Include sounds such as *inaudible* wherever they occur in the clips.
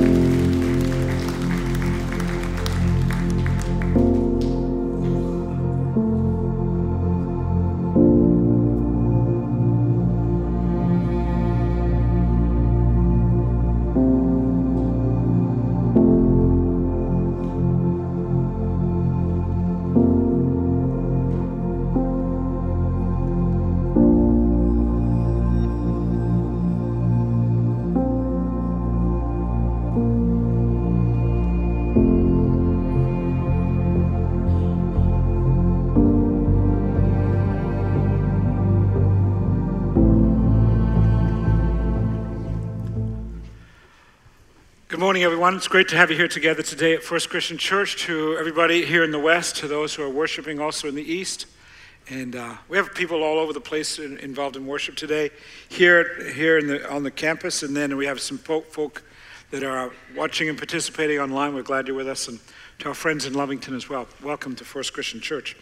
Good morning, everyone. It's great to have you here together today at First Christian Church. To everybody here in the West, to those who are worshiping also in the East. And uh, we have people all over the place in, involved in worship today, here, here the, on the campus, and then we have some folk that are watching and participating online. We're glad you're with us, and to our friends in Lovington as well. Welcome to First Christian Church.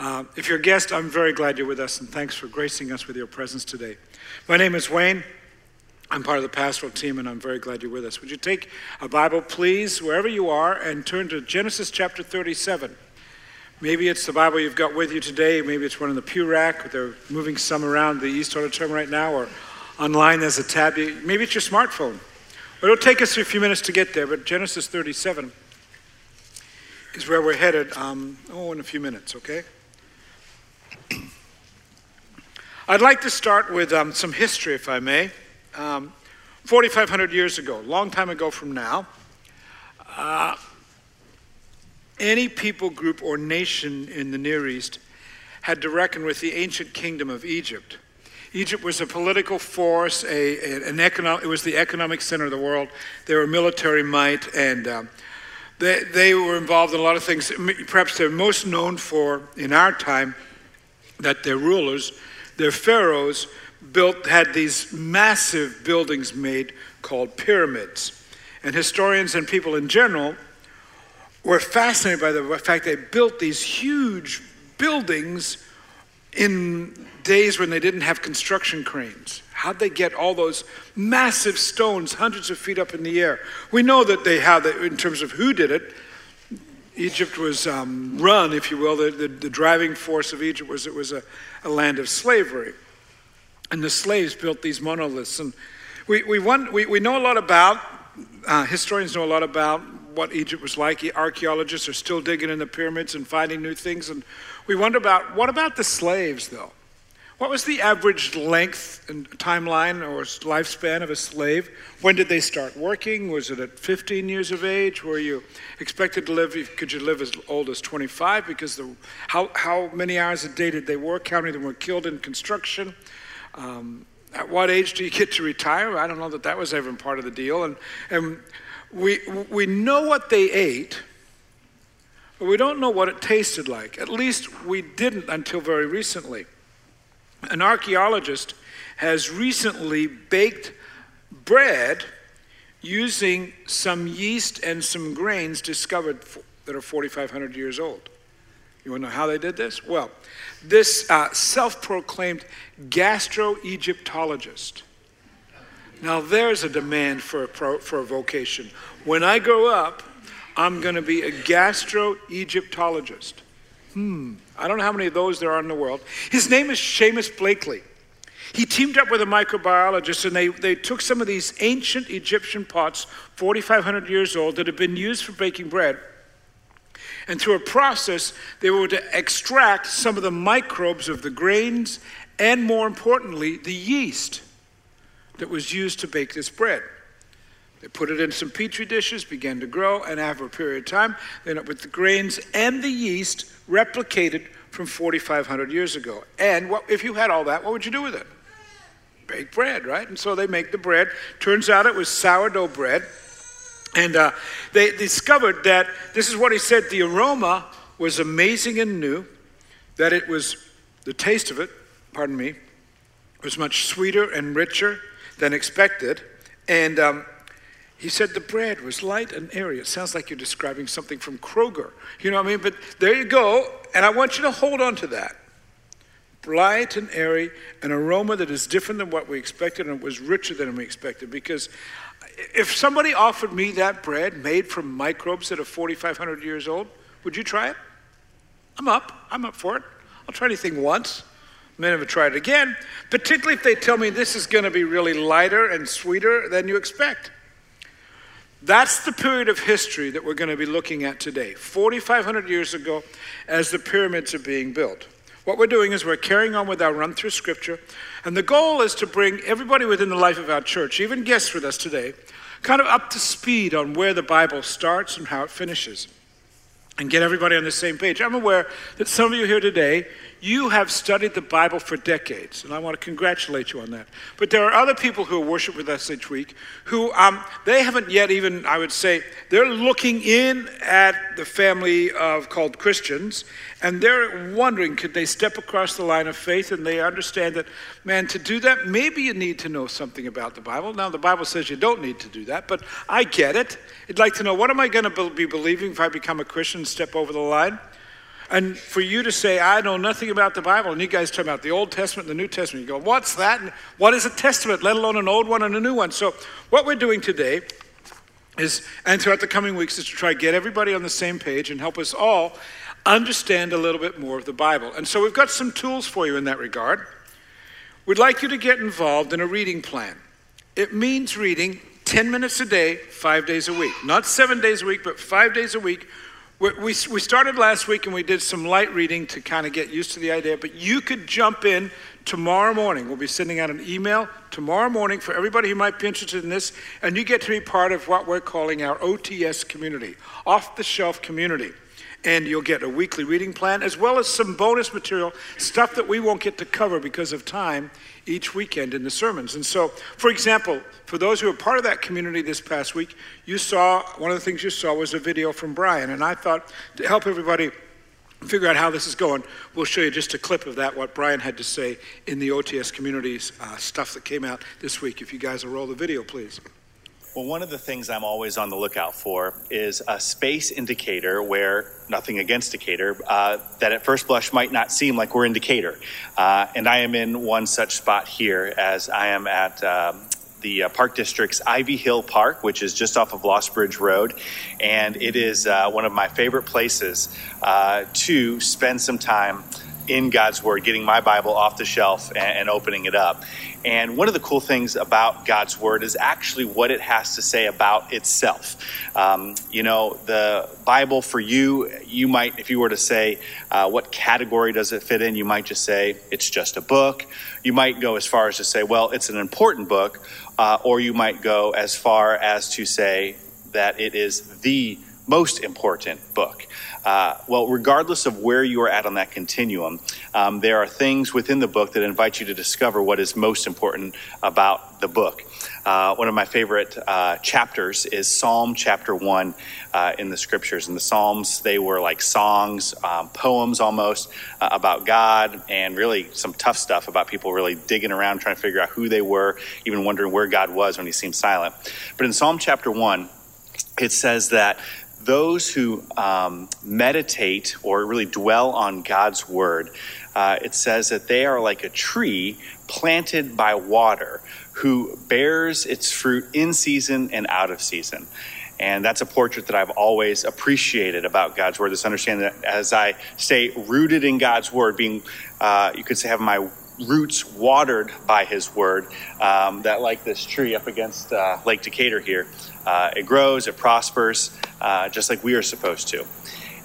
Uh, if you're a guest, I'm very glad you're with us, and thanks for gracing us with your presence today. My name is Wayne. I'm part of the pastoral team, and I'm very glad you're with us. Would you take a Bible, please, wherever you are, and turn to Genesis chapter 37? Maybe it's the Bible you've got with you today. Maybe it's one in the pew rack. They're moving some around the East Auditorium right now, or online as a tab. Maybe it's your smartphone. It'll take us a few minutes to get there, but Genesis 37 is where we're headed. Um, oh, in a few minutes, okay? I'd like to start with um, some history, if I may um, 4,500 years ago, a long time ago from now, uh, any people group or nation in the Near East had to reckon with the ancient kingdom of Egypt. Egypt was a political force, a, an economic, it was the economic center of the world. They were military might, and um, they, they were involved in a lot of things. Perhaps they're most known for, in our time, that their rulers, their pharaohs, built, had these massive buildings made called pyramids. And historians and people in general were fascinated by the fact they built these huge buildings in days when they didn't have construction cranes. How'd they get all those massive stones hundreds of feet up in the air? We know that they have, in terms of who did it, Egypt was um, run, if you will, the, the, the, driving force of Egypt was it was a, a land of slavery. And the slaves built these monoliths. And we, we, want, we, we know a lot about, uh, historians know a lot about what Egypt was like. Archaeologists are still digging in the pyramids and finding new things. And we wonder about what about the slaves, though? What was the average length and timeline or lifespan of a slave? When did they start working? Was it at 15 years of age? Were you expected to live, could you live as old as 25? Because the, how, how many hours a day did they work? How many of them were killed in construction? Um, at what age do you get to retire? I don't know that that was ever part of the deal. And, and we, we know what they ate, but we don't know what it tasted like. At least we didn't until very recently. An archaeologist has recently baked bread using some yeast and some grains discovered that are 4,500 years old. You want to know how they did this? Well, this uh, self proclaimed gastro-Egyptologist. Now, there's a demand for a, pro, for a vocation. When I grow up, I'm going to be a gastro-Egyptologist. Hmm, I don't know how many of those there are in the world. His name is Seamus Blackley. He teamed up with a microbiologist and they, they took some of these ancient Egyptian pots, 4,500 years old, that had been used for baking bread and through a process, they were to extract some of the microbes of the grains and, more importantly, the yeast that was used to bake this bread. They put it in some petri dishes, began to grow, and after a period of time, ended up with the grains and the yeast replicated from 4,500 years ago. And what, if you had all that, what would you do with it? Bake bread, right? And so they make the bread. Turns out it was sourdough bread. And uh, they discovered that this is what he said the aroma was amazing and new, that it was, the taste of it, pardon me, was much sweeter and richer than expected. And um, he said the bread was light and airy. It sounds like you're describing something from Kroger. You know what I mean? But there you go. And I want you to hold on to that. Light and airy, an aroma that is different than what we expected, and it was richer than we expected because if somebody offered me that bread made from microbes that are 4,500 years old, would you try it? I'm up. I'm up for it. I'll try anything once. May never try it again, particularly if they tell me this is going to be really lighter and sweeter than you expect. That's the period of history that we're going to be looking at today, 4,500 years ago, as the pyramids are being built. What we're doing is we're carrying on with our run through scripture, and the goal is to bring everybody within the life of our church, even guests with us today, kind of up to speed on where the Bible starts and how it finishes, and get everybody on the same page. I'm aware that some of you here today, you have studied the Bible for decades, and I want to congratulate you on that. But there are other people who worship with us each week who um, they haven't yet even, I would say, they're looking in at the family of called Christians, and they're wondering could they step across the line of faith, and they understand that, man, to do that, maybe you need to know something about the Bible. Now, the Bible says you don't need to do that, but I get it. I'd like to know what am I going to be believing if I become a Christian and step over the line? And for you to say, I know nothing about the Bible, and you guys talk about the Old Testament and the New Testament, you go, what's that? What is a testament, let alone an old one and a new one? So, what we're doing today is, and throughout the coming weeks, is to try to get everybody on the same page and help us all understand a little bit more of the Bible. And so, we've got some tools for you in that regard. We'd like you to get involved in a reading plan. It means reading 10 minutes a day, five days a week. Not seven days a week, but five days a week we, we, started last week and we did some light reading to kind of get used to the idea, but you could jump in tomorrow morning. We'll be sending out an email tomorrow morning for everybody who might be interested in this, and you get to be part of what we're calling our OTS community, off the shelf community and you'll get a weekly reading plan as well as some bonus material, stuff that we won't get to cover because of time each weekend in the sermons. And so, for example, for those who are part of that community this past week, you saw one of the things you saw was a video from Brian. And I thought to help everybody figure out how this is going, we'll show you just a clip of that, what Brian had to say in the OTS community's uh, stuff that came out this week. If you guys will roll the video, please. Well, one of the things I'm always on the lookout for is a space in Decatur where, nothing against Decatur, uh, that at first blush might not seem like we're in Decatur. Uh, and I am in one such spot here as I am at. Um, the uh, Park District's Ivy Hill Park, which is just off of Lost Bridge Road. And it is uh, one of my favorite places uh, to spend some time in God's Word, getting my Bible off the shelf and, and, opening it up. And one of the cool things about God's Word is actually what it has to say about itself. Um, you know, the Bible for you, you might, if you were to say, uh, what category does it fit in, you might just say, it's just a book. You might go as far as to say, well, it's an important book. Uh, or you might go as far as to say that it is the most important book. Uh, well, regardless of where you are at on that continuum, um, there are things within the book that invite you to discover what is most important about the book. Uh, one of my favorite uh, chapters is Psalm chapter 1 uh, in the scriptures. And the Psalms, they were like songs, um, poems almost uh, about God, and really some tough stuff about people really digging around trying to figure out who they were, even wondering where God was when he seemed silent. But in Psalm chapter 1, it says that those who um, meditate or really dwell on God's word, uh, it says that they are like a tree planted by water who bears its fruit in season and out of season. And that's a portrait that I've always appreciated about God's word. This understanding that as I stay rooted in God's word, being, uh, you could say, have my roots watered by his word, um, that like this tree up against uh, Lake Decatur here, uh, it grows, it prospers, uh, just like we are supposed to.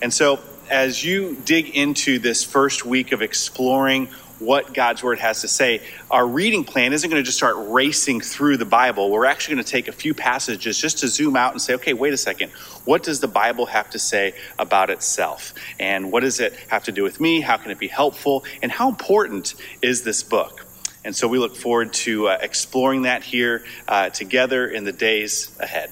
And so, as you dig into this first week of exploring what God's Word has to say, our reading plan isn't going to just start racing through the Bible. We're actually going to take a few passages just to zoom out and say, okay, wait a second. What does the Bible have to say about itself? And what does it have to do with me? How can it be helpful? And how important is this book? And so we look forward to uh, exploring that here uh, together in the days ahead.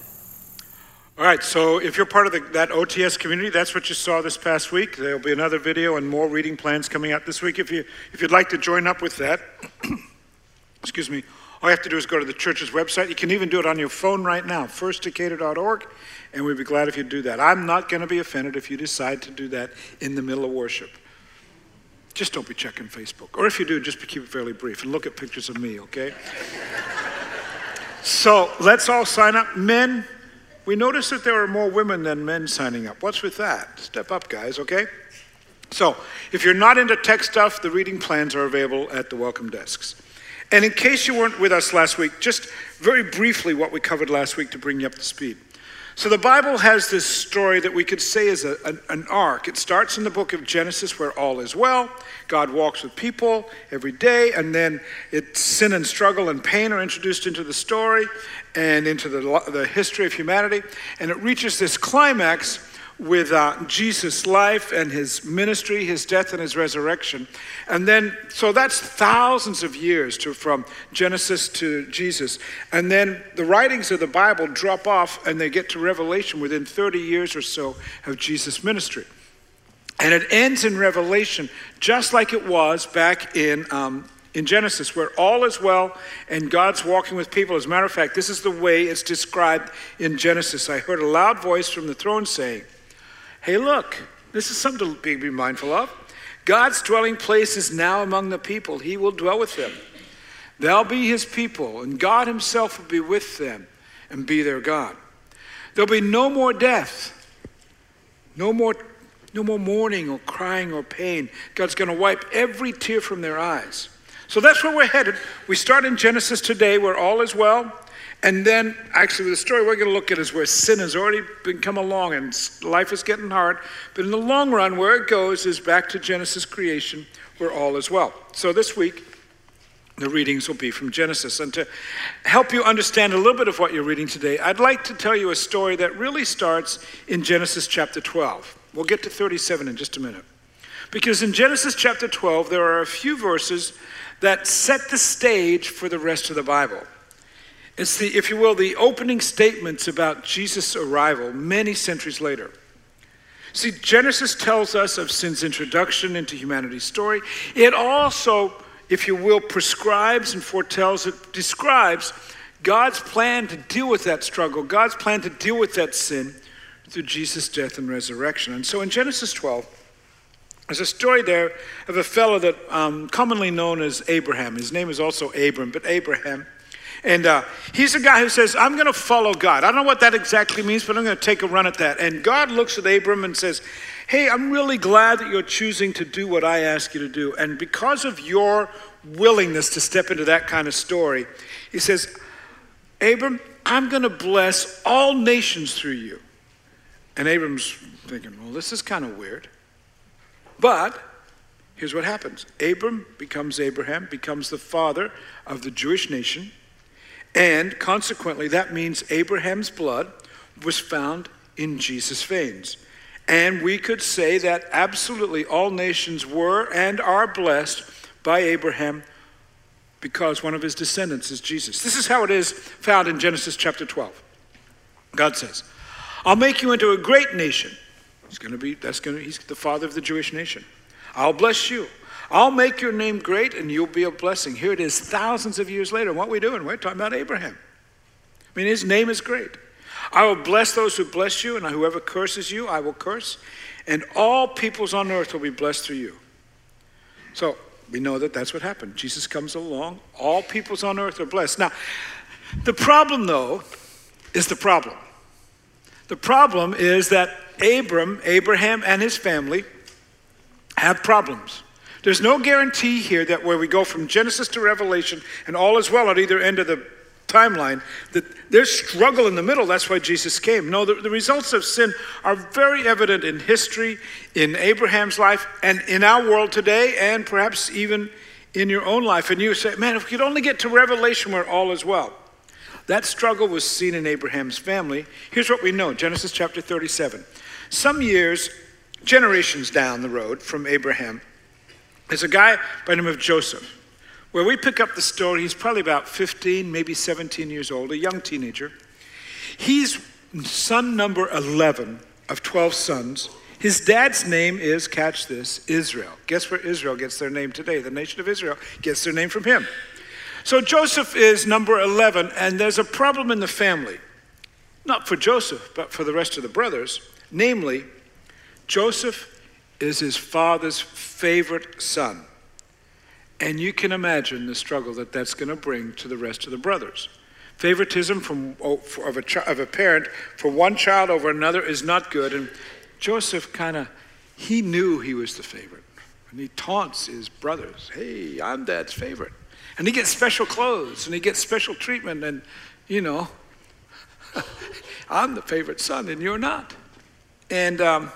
All right, so if you're part of the, that OTS community, that's what you saw this past week. There'll be another video and more reading plans coming out this week. If, you, if you'd like to join up with that, *coughs* excuse me, all you have to do is go to the church's website. You can even do it on your phone right now, firstdecatur.org, and we'd be glad if you do that. I'm not going to be offended if you decide to do that in the middle of worship. Just don't be checking Facebook. Or if you do, just keep it fairly brief and look at pictures of me, okay? So let's all sign up. Men, we noticed that there are more women than men signing up. What's with that? Step up, guys, okay? So, if you're not into tech stuff, the reading plans are available at the welcome desks. And in case you weren't with us last week, just very briefly what we covered last week to bring you up to speed. So, the Bible has this story that we could say is a, an, an arc. It starts in the book of Genesis where all is well. God walks with people every day, and then it, sin and struggle and pain are introduced into the story and into the, the history of humanity. And it reaches this climax with uh, Jesus' life and his ministry, his death and his resurrection. And then, so that's thousands of years to, from Genesis to Jesus. And then the writings of the Bible drop off and they get to Revelation within 30 years or so of Jesus' ministry. And it ends in Revelation just like it was back in, um, in Genesis, where all is well and God's walking with people. As a matter of fact, this is the way it's described in Genesis. I heard a loud voice from the throne saying, Hey, look, this is something to be, mindful of. God's dwelling place is now among the people. He will dwell with them. They'll be his people, and God himself will be with them and be their God. There'll be no more death, no more, no more mourning or crying or pain. God's going to wipe every tear from their eyes. So that's where we're headed. We start in Genesis today, where all is well. And then, actually, the story we're going to look at is where sin has already been come along and life is getting hard. But in the long run, where it goes is back to Genesis creation, where all is well. So this week, the readings will be from Genesis. And to help you understand a little bit of what you're reading today, I'd like to tell you a story that really starts in Genesis chapter 12. We'll get to 37 in just a minute. Because in Genesis chapter 12, there are a few verses that set the stage for the rest of the Bible. It's the, if you will, the opening statements about Jesus' arrival many centuries later. See, Genesis tells us of sin's introduction into humanity's story. It also, if you will, prescribes and foretells, it describes God's plan to deal with that struggle, God's plan to deal with that sin through Jesus' death and resurrection. And so in Genesis 12, there's a story there of a fellow that um, commonly known as Abraham. His name is also Abram, but Abraham. And uh, he's a guy who says, I'm going to follow God. I don't know what that exactly means, but I'm going to take a run at that. And God looks at Abram and says, Hey, I'm really glad that you're choosing to do what I ask you to do. And because of your willingness to step into that kind of story, he says, Abram, I'm going to bless all nations through you. And Abram's thinking, well, this is kind of weird. But here's what happens Abram becomes Abraham, becomes the father of the Jewish nation. And consequently, that means Abraham's blood was found in Jesus' veins. And we could say that absolutely all nations were and are blessed by Abraham because one of his descendants is Jesus. This is how it is found in Genesis chapter 12. God says, I'll make you into a great nation. He's going to be, that's going to, he's the father of the Jewish nation. I'll bless you. I'll make your name great and you'll be a blessing. Here it is, thousands of years later. What are we doing? We're talking about Abraham. I mean, his name is great. I will bless those who bless you, and whoever curses you, I will curse. And all peoples on earth will be blessed through you. So we know that that's what happened. Jesus comes along, all peoples on earth are blessed. Now, the problem, though, is the problem. The problem is that Abram, Abraham, and his family have problems. There's no guarantee here that where we go from Genesis to Revelation and all is well at either end of the timeline, that there's struggle in the middle. That's why Jesus came. No, the, the results of sin are very evident in history, in Abraham's life, and in our world today, and perhaps even in your own life. And you say, man, if we could only get to Revelation where all is well. That struggle was seen in Abraham's family. Here's what we know Genesis chapter 37. Some years, generations down the road from Abraham, there's a guy by the name of Joseph. Where we pick up the story, he's probably about 15, maybe 17 years old, a young teenager. He's son number 11 of 12 sons. His dad's name is, catch this, Israel. Guess where Israel gets their name today? The nation of Israel gets their name from him. So Joseph is number 11, and there's a problem in the family. Not for Joseph, but for the rest of the brothers. Namely, Joseph is his father's favorite son. And you can imagine the struggle that that's going to bring to the rest of the brothers. Favoritism from, of, a, of a parent for one child over another is not good. And Joseph kind of, he knew he was the favorite. And he taunts his brothers, hey, I'm dad's favorite. And he gets special clothes and he gets special treatment. And, you know, *laughs* I'm the favorite son and you're not. And um,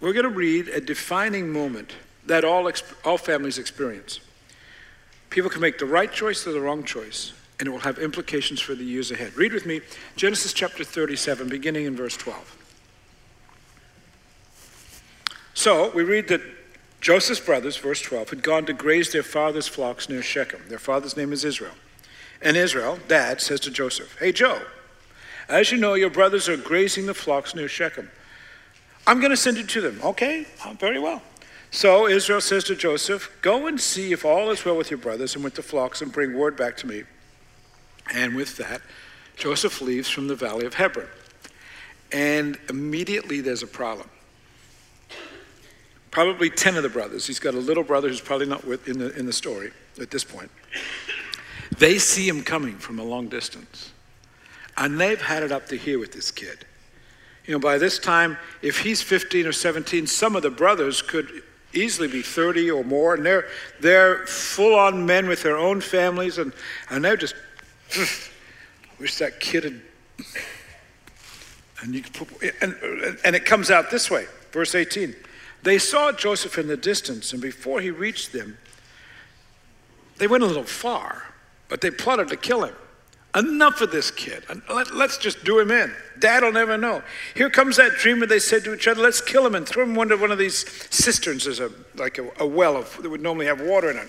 we're going to read a defining moment that all, all families experience. People can make the right choice or the wrong choice, and it will have implications for the years ahead. Read with me Genesis chapter 37, beginning in verse 12. So we read that Joseph's brothers, verse 12, had gone to graze their father's flocks near Shechem. Their father's name is Israel. And Israel, dad, says to Joseph, Hey, Joe, as you know, your brothers are grazing the flocks near Shechem. I'm going to send it to them. Okay, oh, very well. So Israel says to Joseph, Go and see if all is well with your brothers and with the flocks, and bring word back to me. And with that, Joseph leaves from the valley of Hebron. And immediately there's a problem. Probably 10 of the brothers. He's got a little brother who's probably not with in the, in the story at this point. They see him coming from a long distance. And they've had it up to here with this kid. You know, by this time, if he's 15 or 17, some of the brothers could easily be 30 or more, and they're, they're full on men with their own families, and, and they're just, wish that kid had. And, you put, and, and it comes out this way, verse 18. They saw Joseph in the distance, and before he reached them, they went a little far, but they plotted to kill him. Enough of this kid. Let, us just do him in. Dad will never know. Here comes that dreamer. They said to each other, let's kill him and throw him into one of these cisterns. There's a, like a, a well of, that would normally have water in it.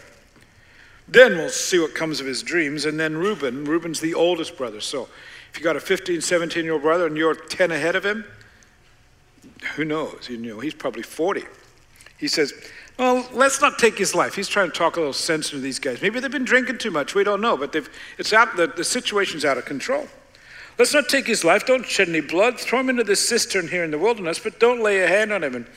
Then we'll see what comes of his dreams. And then Reuben, Reuben's the oldest brother. So if you got a 15, 17 year old brother and you're 10 ahead of him, who knows? You know, he's probably 40. He says, well, let's not take his life. He's trying to talk a little sense into these guys. Maybe they've been drinking too much. We don't know, but it's out, the, the situation's out of control. Let's not take his life. Don't shed any blood. Throw him into this cistern here in the wilderness, but don't lay a hand on him. And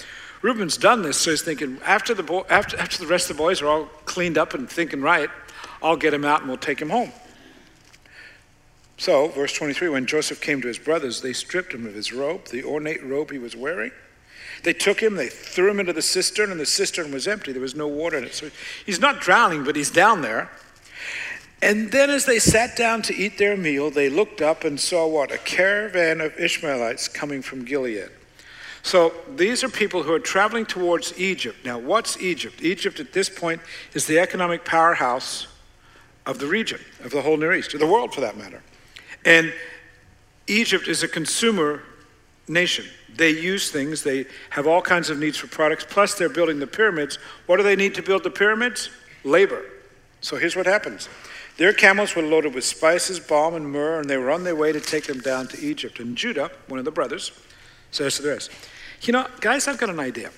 Reuben's done this, so he's thinking, after the, bo- after, after the rest of the boys are all cleaned up and thinking right, I'll get him out and we'll take him home. So, verse 23 when Joseph came to his brothers, they stripped him of his robe, the ornate robe he was wearing they took him, they threw him into the cistern, and the cistern was empty. There was no water in it. So he's not drowning, but he's down there. And then, as they sat down to eat their meal, they looked up and saw what? A caravan of Ishmaelites coming from Gilead. So these are people who are traveling towards Egypt. Now, what's Egypt? Egypt at this point is the economic powerhouse of the region, of the whole Near East, of the world for that matter. And Egypt is a consumer nation. They use things, they have all kinds of needs for products, plus they're building the pyramids. What do they need to build the pyramids? Labor. So here's what happens their camels were loaded with spices, balm, and myrrh, and they were on their way to take them down to Egypt. And Judah, one of the brothers, says to the rest, You know, guys, I've got an idea.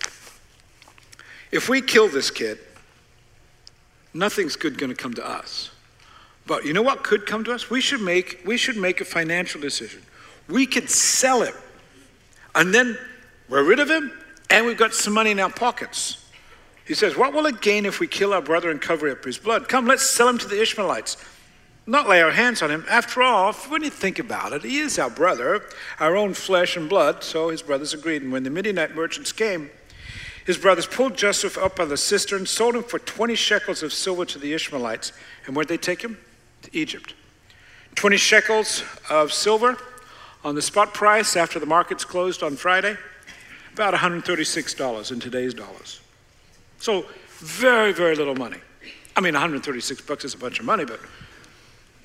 If we kill this kid, nothing's good going to come to us. But you know what could come to us? We should make, we should make a financial decision. We could sell him and then we're rid of him, and we've got some money in our pockets. He says, What will it gain if we kill our brother and cover up his blood? Come, let's sell him to the Ishmaelites. Not lay our hands on him. After all, when you think about it, he is our brother, our own flesh and blood. So his brothers agreed. And when the Midianite merchants came, his brothers pulled Joseph up by the cistern, sold him for 20 shekels of silver to the Ishmaelites. And where'd they take him? To Egypt. 20 shekels of silver on the spot price after the markets closed on Friday, about $136 in today's dollars. So very, very little money. I mean, 136 bucks is a bunch of money, but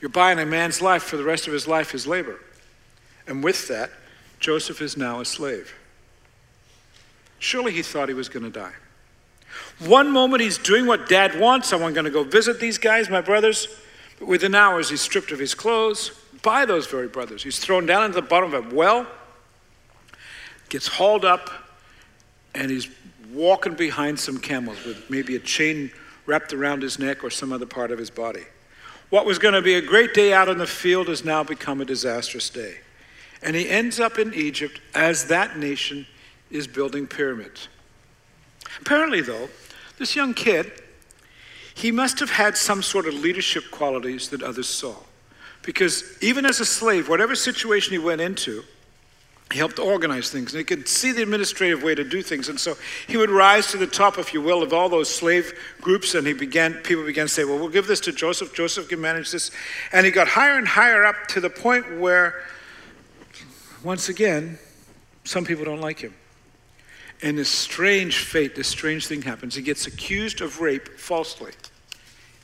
you're buying a man's life for the rest of his life, his labor. And with that, Joseph is now a slave. Surely he thought he was going to die. One moment he's doing what dad wants. I'm going to go visit these guys, my brothers. Within hours, he's stripped of his clothes, by those very brothers. He's thrown down into the bottom of a well, gets hauled up, and he's walking behind some camels with maybe a chain wrapped around his neck or some other part of his body. What was going to be a great day out in the field has now become a disastrous day. And he ends up in Egypt as that nation is building pyramids. Apparently, though, this young kid, he must have had some sort of leadership qualities that others saw. Because even as a slave, whatever situation he went into, he helped organize things and he could see the administrative way to do things. And so he would rise to the top if you will of all those slave groups and he began people began to say well we'll give this to joseph. Joseph can manage this. And he got higher and higher up to the point where once again some people don't like him and this strange fate this strange thing happens he gets accused of rape falsely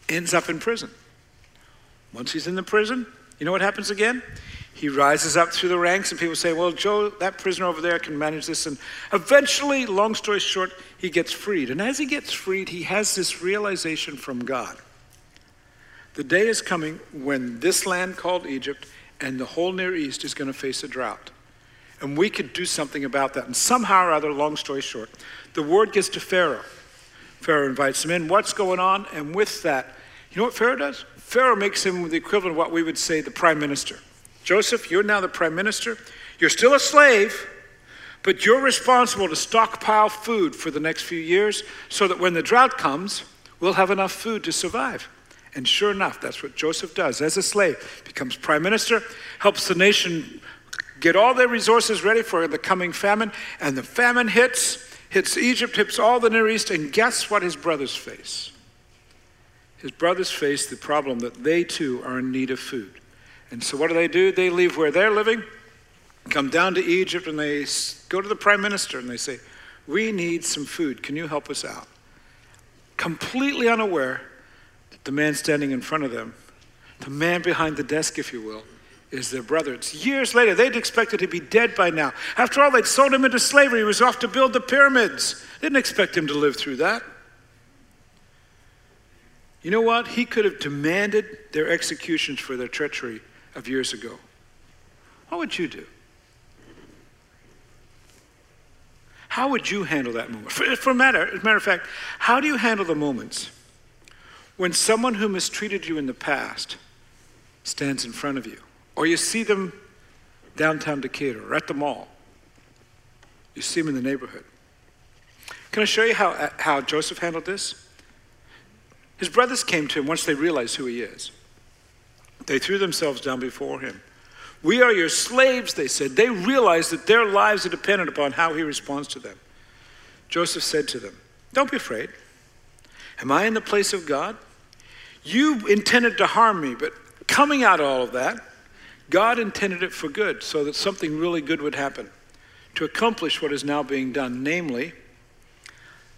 ends up in prison once he's in the prison you know what happens again he rises up through the ranks, and people say, Well, Joe, that prisoner over there can manage this. And eventually, long story short, he gets freed. And as he gets freed, he has this realization from God. The day is coming when this land called Egypt and the whole Near East is going to face a drought. And we could do something about that. And somehow or other, long story short, the word gets to Pharaoh. Pharaoh invites him in. What's going on? And with that, you know what Pharaoh does? Pharaoh makes him the equivalent of what we would say the prime minister. Joseph, you're now the prime minister. You're still a slave, but you're responsible to stockpile food for the next few years so that when the drought comes, we'll have enough food to survive. And sure enough, that's what Joseph does as a slave. Becomes prime minister, helps the nation get all their resources ready for the coming famine, and the famine hits, hits Egypt, hits all the Near East, and guess what his brothers face? His brothers face the problem that they too are in need of food. And so what do they do? They leave where they're living, come down to Egypt, and they go to the prime minister and they say, We need some food. Can you help us out? Completely unaware that the man standing in front of them, the man behind the desk, if you will, is their brother. It's years later. They'd expected to be dead by now. After all, they'd sold him into slavery. He was off to build the pyramids. Didn't expect him to live through that. You know what? He could have demanded their executions for their treachery of years ago. What would you do? How would you handle that moment? For, for matter, as a matter of fact, how do you handle the moments when someone who mistreated you in the past stands in front of you, or you see them downtown Decatur or at the mall? You see them in the neighborhood. Can I show you how, uh, how Joseph handled this? His brothers came to him once they realized who he is. They threw themselves down before him. We are your slaves, they said. They realized that their lives are dependent upon how he responds to them. Joseph said to them, Don't be afraid. Am I in the place of God? You intended to harm me, but coming out of all of that, God intended it for good, so that something really good would happen to accomplish what is now being done. Namely,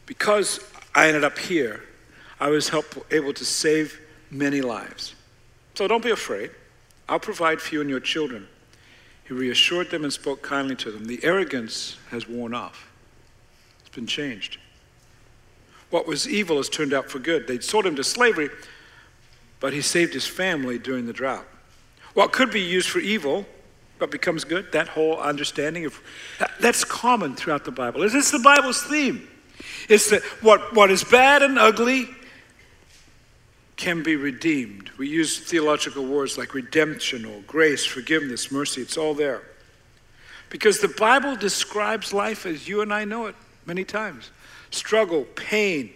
because I ended up here, I was help, able to save many lives. So don't be afraid. I'll provide for you and your children. He reassured them and spoke kindly to them. The arrogance has worn off, it's been changed. What was evil has turned out for good. They'd sold him to slavery, but he saved his family during the drought. What could be used for evil, but becomes good, that whole understanding of that's common throughout the Bible. It's the Bible's theme. It's that what, what is bad and ugly can be redeemed. We use theological words like redemption or grace, forgiveness, mercy. It's all there. Because the Bible describes life as you and I know it many times struggle, pain.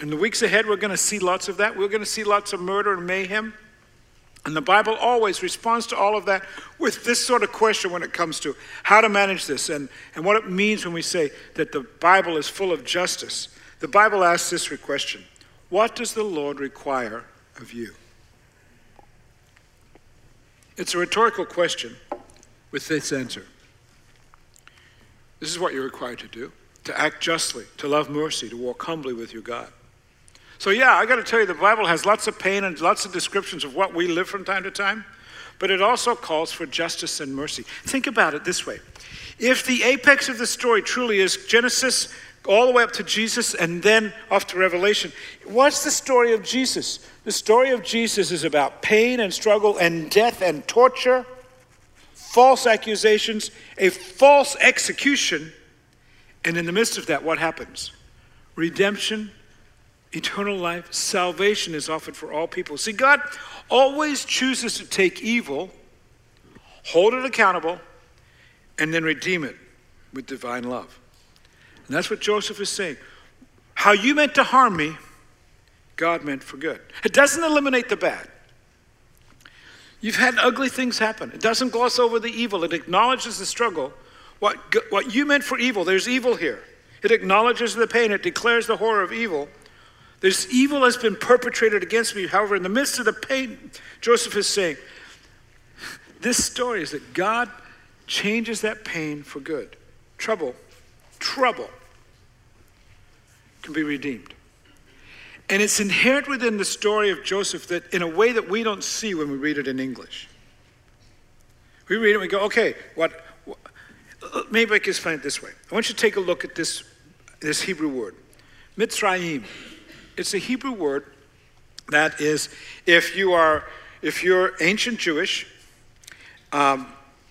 In the weeks ahead, we're going to see lots of that. We're going to see lots of murder and mayhem. And the Bible always responds to all of that with this sort of question when it comes to how to manage this and, and what it means when we say that the Bible is full of justice. The Bible asks this question what does the Lord require of you? It's a rhetorical question with this answer. This is what you're required to do to act justly, to love mercy, to walk humbly with your God. So, yeah, I got to tell you, the Bible has lots of pain and lots of descriptions of what we live from time to time, but it also calls for justice and mercy. Think about it this way if the apex of the story truly is Genesis all the way up to Jesus and then off to Revelation. What's the story of Jesus? The story of Jesus is about pain and struggle and death and torture, false accusations, a false execution. And in the midst of that, what happens? Redemption, eternal life, salvation is offered for all people. See, God always chooses to take evil, hold it accountable, and then redeem it with divine love. And that's what Joseph is saying. How you meant to harm me, God meant for good. It doesn't eliminate the bad. You've had ugly things happen. It doesn't gloss over the evil, it acknowledges the struggle. What, what you meant for evil, there's evil here. It acknowledges the pain, it declares the horror of evil. This evil has been perpetrated against me. However, in the midst of the pain, Joseph is saying, this story is that God changes that pain for good. Trouble, trouble can be redeemed. And it's inherent within the story of Joseph that in a way that we don't see when we read it in English. We read it and we go, okay, what, what maybe I can explain it this way. I want you to take a look at this, this Hebrew word, Mitzrayim. It's a Hebrew word that is, if you are, if you're ancient Jewish, um,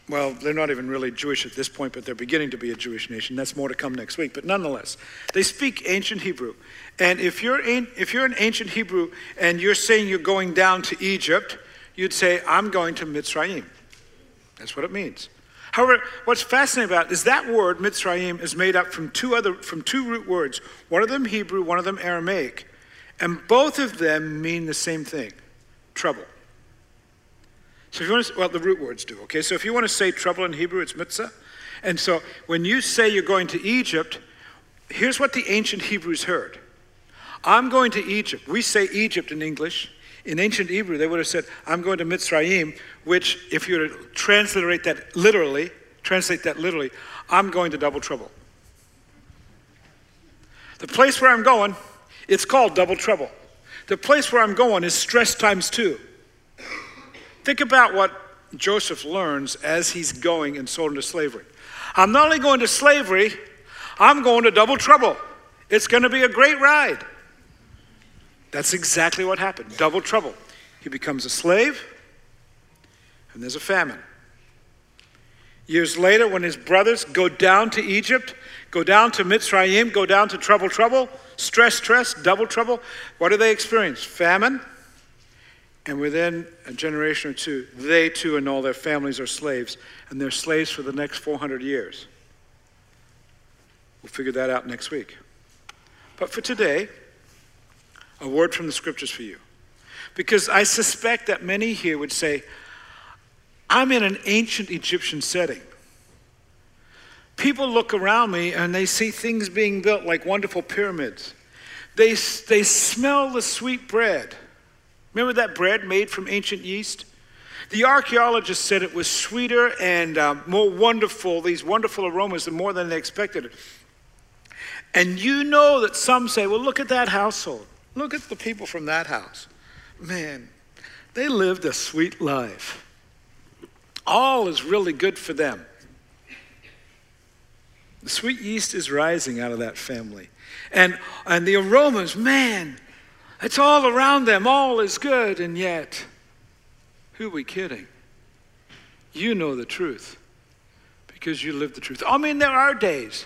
well, they're not even really Jewish at this point, but they're beginning to be a Jewish nation. That's more to come next week. But nonetheless, they speak ancient Hebrew. And if you're, in, if you're an ancient Hebrew and you're saying you're going down to Egypt, you'd say, I'm going to Mitzrayim. That's what it means. However, what's fascinating about it is that word, Mitzrayim, is made up from two, other, from two root words. One of them Hebrew, one of them Aramaic. And both of them mean the same thing trouble. So if you want to, well, the root words do, okay? So if you want to say trouble in Hebrew, it's mitzvah. And so when you say you're going to Egypt, here's what the ancient Hebrews heard. I'm going to Egypt. We say Egypt in English. In ancient Hebrew, they would have said, I'm going to Mitzrayim, which, if you were to transliterate that literally, translate that literally, I'm going to double trouble. The place where I'm going, it's called double trouble. The place where I'm going is stress times two. Think about what Joseph learns as he's going and sold into slavery. I'm not only going to slavery, I'm going to double trouble. It's going to be a great ride. That's exactly what happened double trouble. He becomes a slave, and there's a famine. Years later, when his brothers go down to Egypt, go down to Mitzrayim, go down to trouble, trouble, stress, stress, double trouble, what do they experience? Famine and within a generation or two, they too and all their families are slaves, and they're slaves for the next 400 years. We'll figure that out next week. But for today, a word from the scriptures for you. Because I suspect that many here would say, I'm in an ancient Egyptian setting. People look around me and they see things being built like wonderful pyramids. They, they smell the sweet bread. Remember that bread made from ancient yeast? The archaeologists said it was sweeter and um, more wonderful, these wonderful aromas, and more than they expected. And you know that some say, well, look at that household. Look at the people from that house. Man, they lived a sweet life. All is really good for them. The sweet yeast is rising out of that family. And, and the aromas, man, it's all around them, all is good, and yet, who are we kidding? You know the truth because you live the truth. I mean, there are days,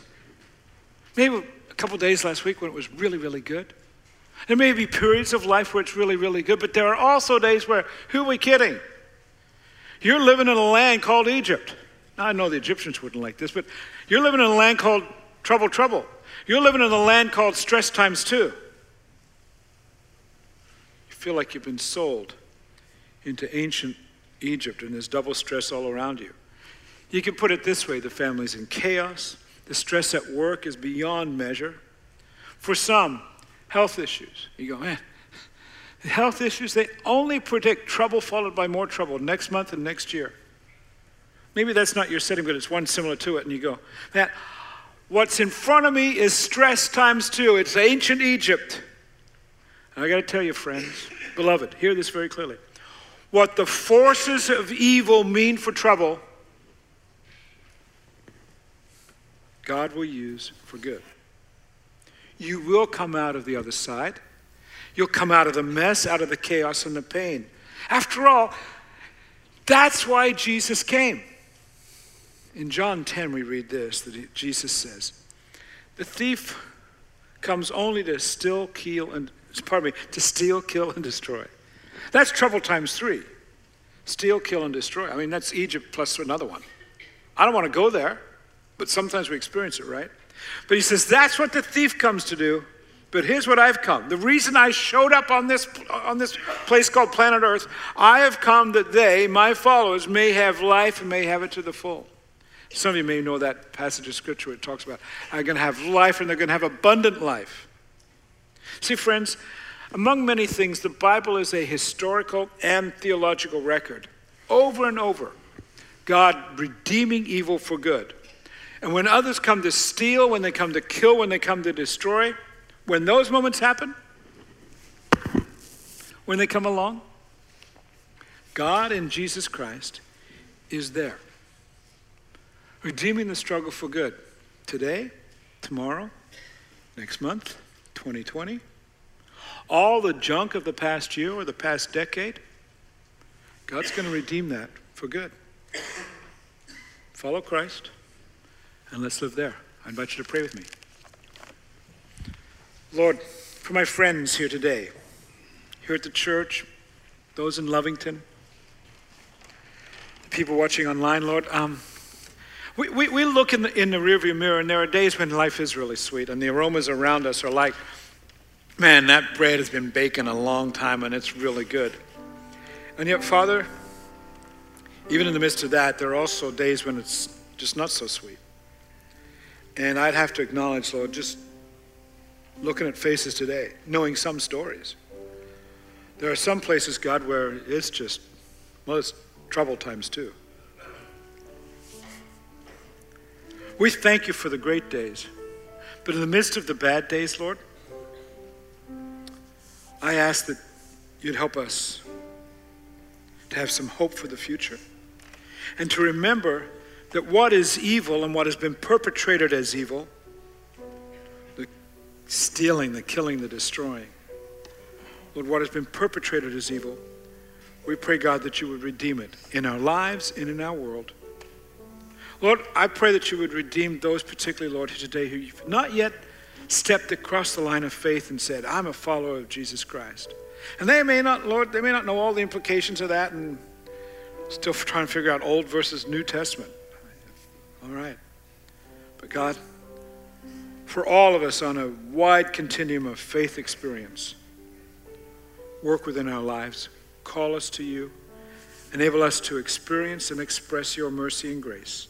maybe a couple days last week when it was really, really good. There may be periods of life where it's really, really good, but there are also days where, who are we kidding? You're living in a land called Egypt. Now, I know the Egyptians wouldn't like this, but you're living in a land called trouble, trouble. You're living in a land called stress times two You feel like you've been sold into ancient Egypt and there's double stress all around you. You can put it this way the family's in chaos, the stress at work is beyond measure. For some, health issues. You go, man, the health issues, they only predict trouble followed by more trouble next month and next year. Maybe that's not your setting, but it's one similar to it, and you go, man, what's in front of me is stress times two. It's ancient Egypt. I got to tell you, friends, *laughs* beloved, hear this very clearly. What the forces of evil mean for trouble, God will use for good. You will come out of the other side. You'll come out of the mess, out of the chaos and the pain. After all, that's why Jesus came. In John 10, we read this that Jesus says, The thief comes only to steal, kill, and pardon me, to steal, kill, and destroy. That's trouble times three. Steal, kill, and destroy. I mean, that's Egypt plus another one. I don't want to go there, but sometimes we experience it, right? But he says that's what the thief comes to do. But here's what I've come. The reason I showed up on this, on this place called planet Earth, I have come that they, my followers, may have life and may have it to the full. Some of you may know that passage of scripture where it talks about are going to have life and they're going to have abundant life. See, friends, among many things, the Bible is a historical and theological record. Over and over, God redeeming evil for good. And when others come to steal, when they come to kill, when they come to destroy, when those moments happen, when they come along, God in Jesus Christ is there, redeeming the struggle for good today, tomorrow, next month, 2020. All the junk of the past year or the past decade, God's going to redeem that for good. Follow Christ and let's live there. I invite you to pray with me. Lord, for my friends here today, here at the church, those in Lovington, the people watching online, Lord, um, we, we, we look in the, in the rearview mirror and there are days when life is really sweet and the aromas around us are like, man, that bread has been baking a long time and it's really good. And yet, Father, even in the midst of that, there are also days when it's just not so sweet. And I'd have to acknowledge, Lord, just looking at faces today, knowing some stories. There are some places, God, where it's just, well, it's trouble times too. We thank you for the great days. But in the midst of the bad days, Lord, I ask that you'd help us to have some hope for the future and to remember that what is evil and what has been perpetrated as evil the stealing, the killing, the destroying. Lord, what has been perpetrated as evil, we pray, God, that you would redeem it in our lives and in our world. Lord, I pray that you would redeem those, particularly, Lord, today who have not yet stepped across the line of faith and said, I'm a follower of Jesus Christ. And they may not, Lord, they may not know all the implications of that and still trying to figure out Old versus New Testament. All right. But God, for all of us on a wide continuum of faith experience. Work within our lives, call us to you, enable us to experience and express your mercy and grace.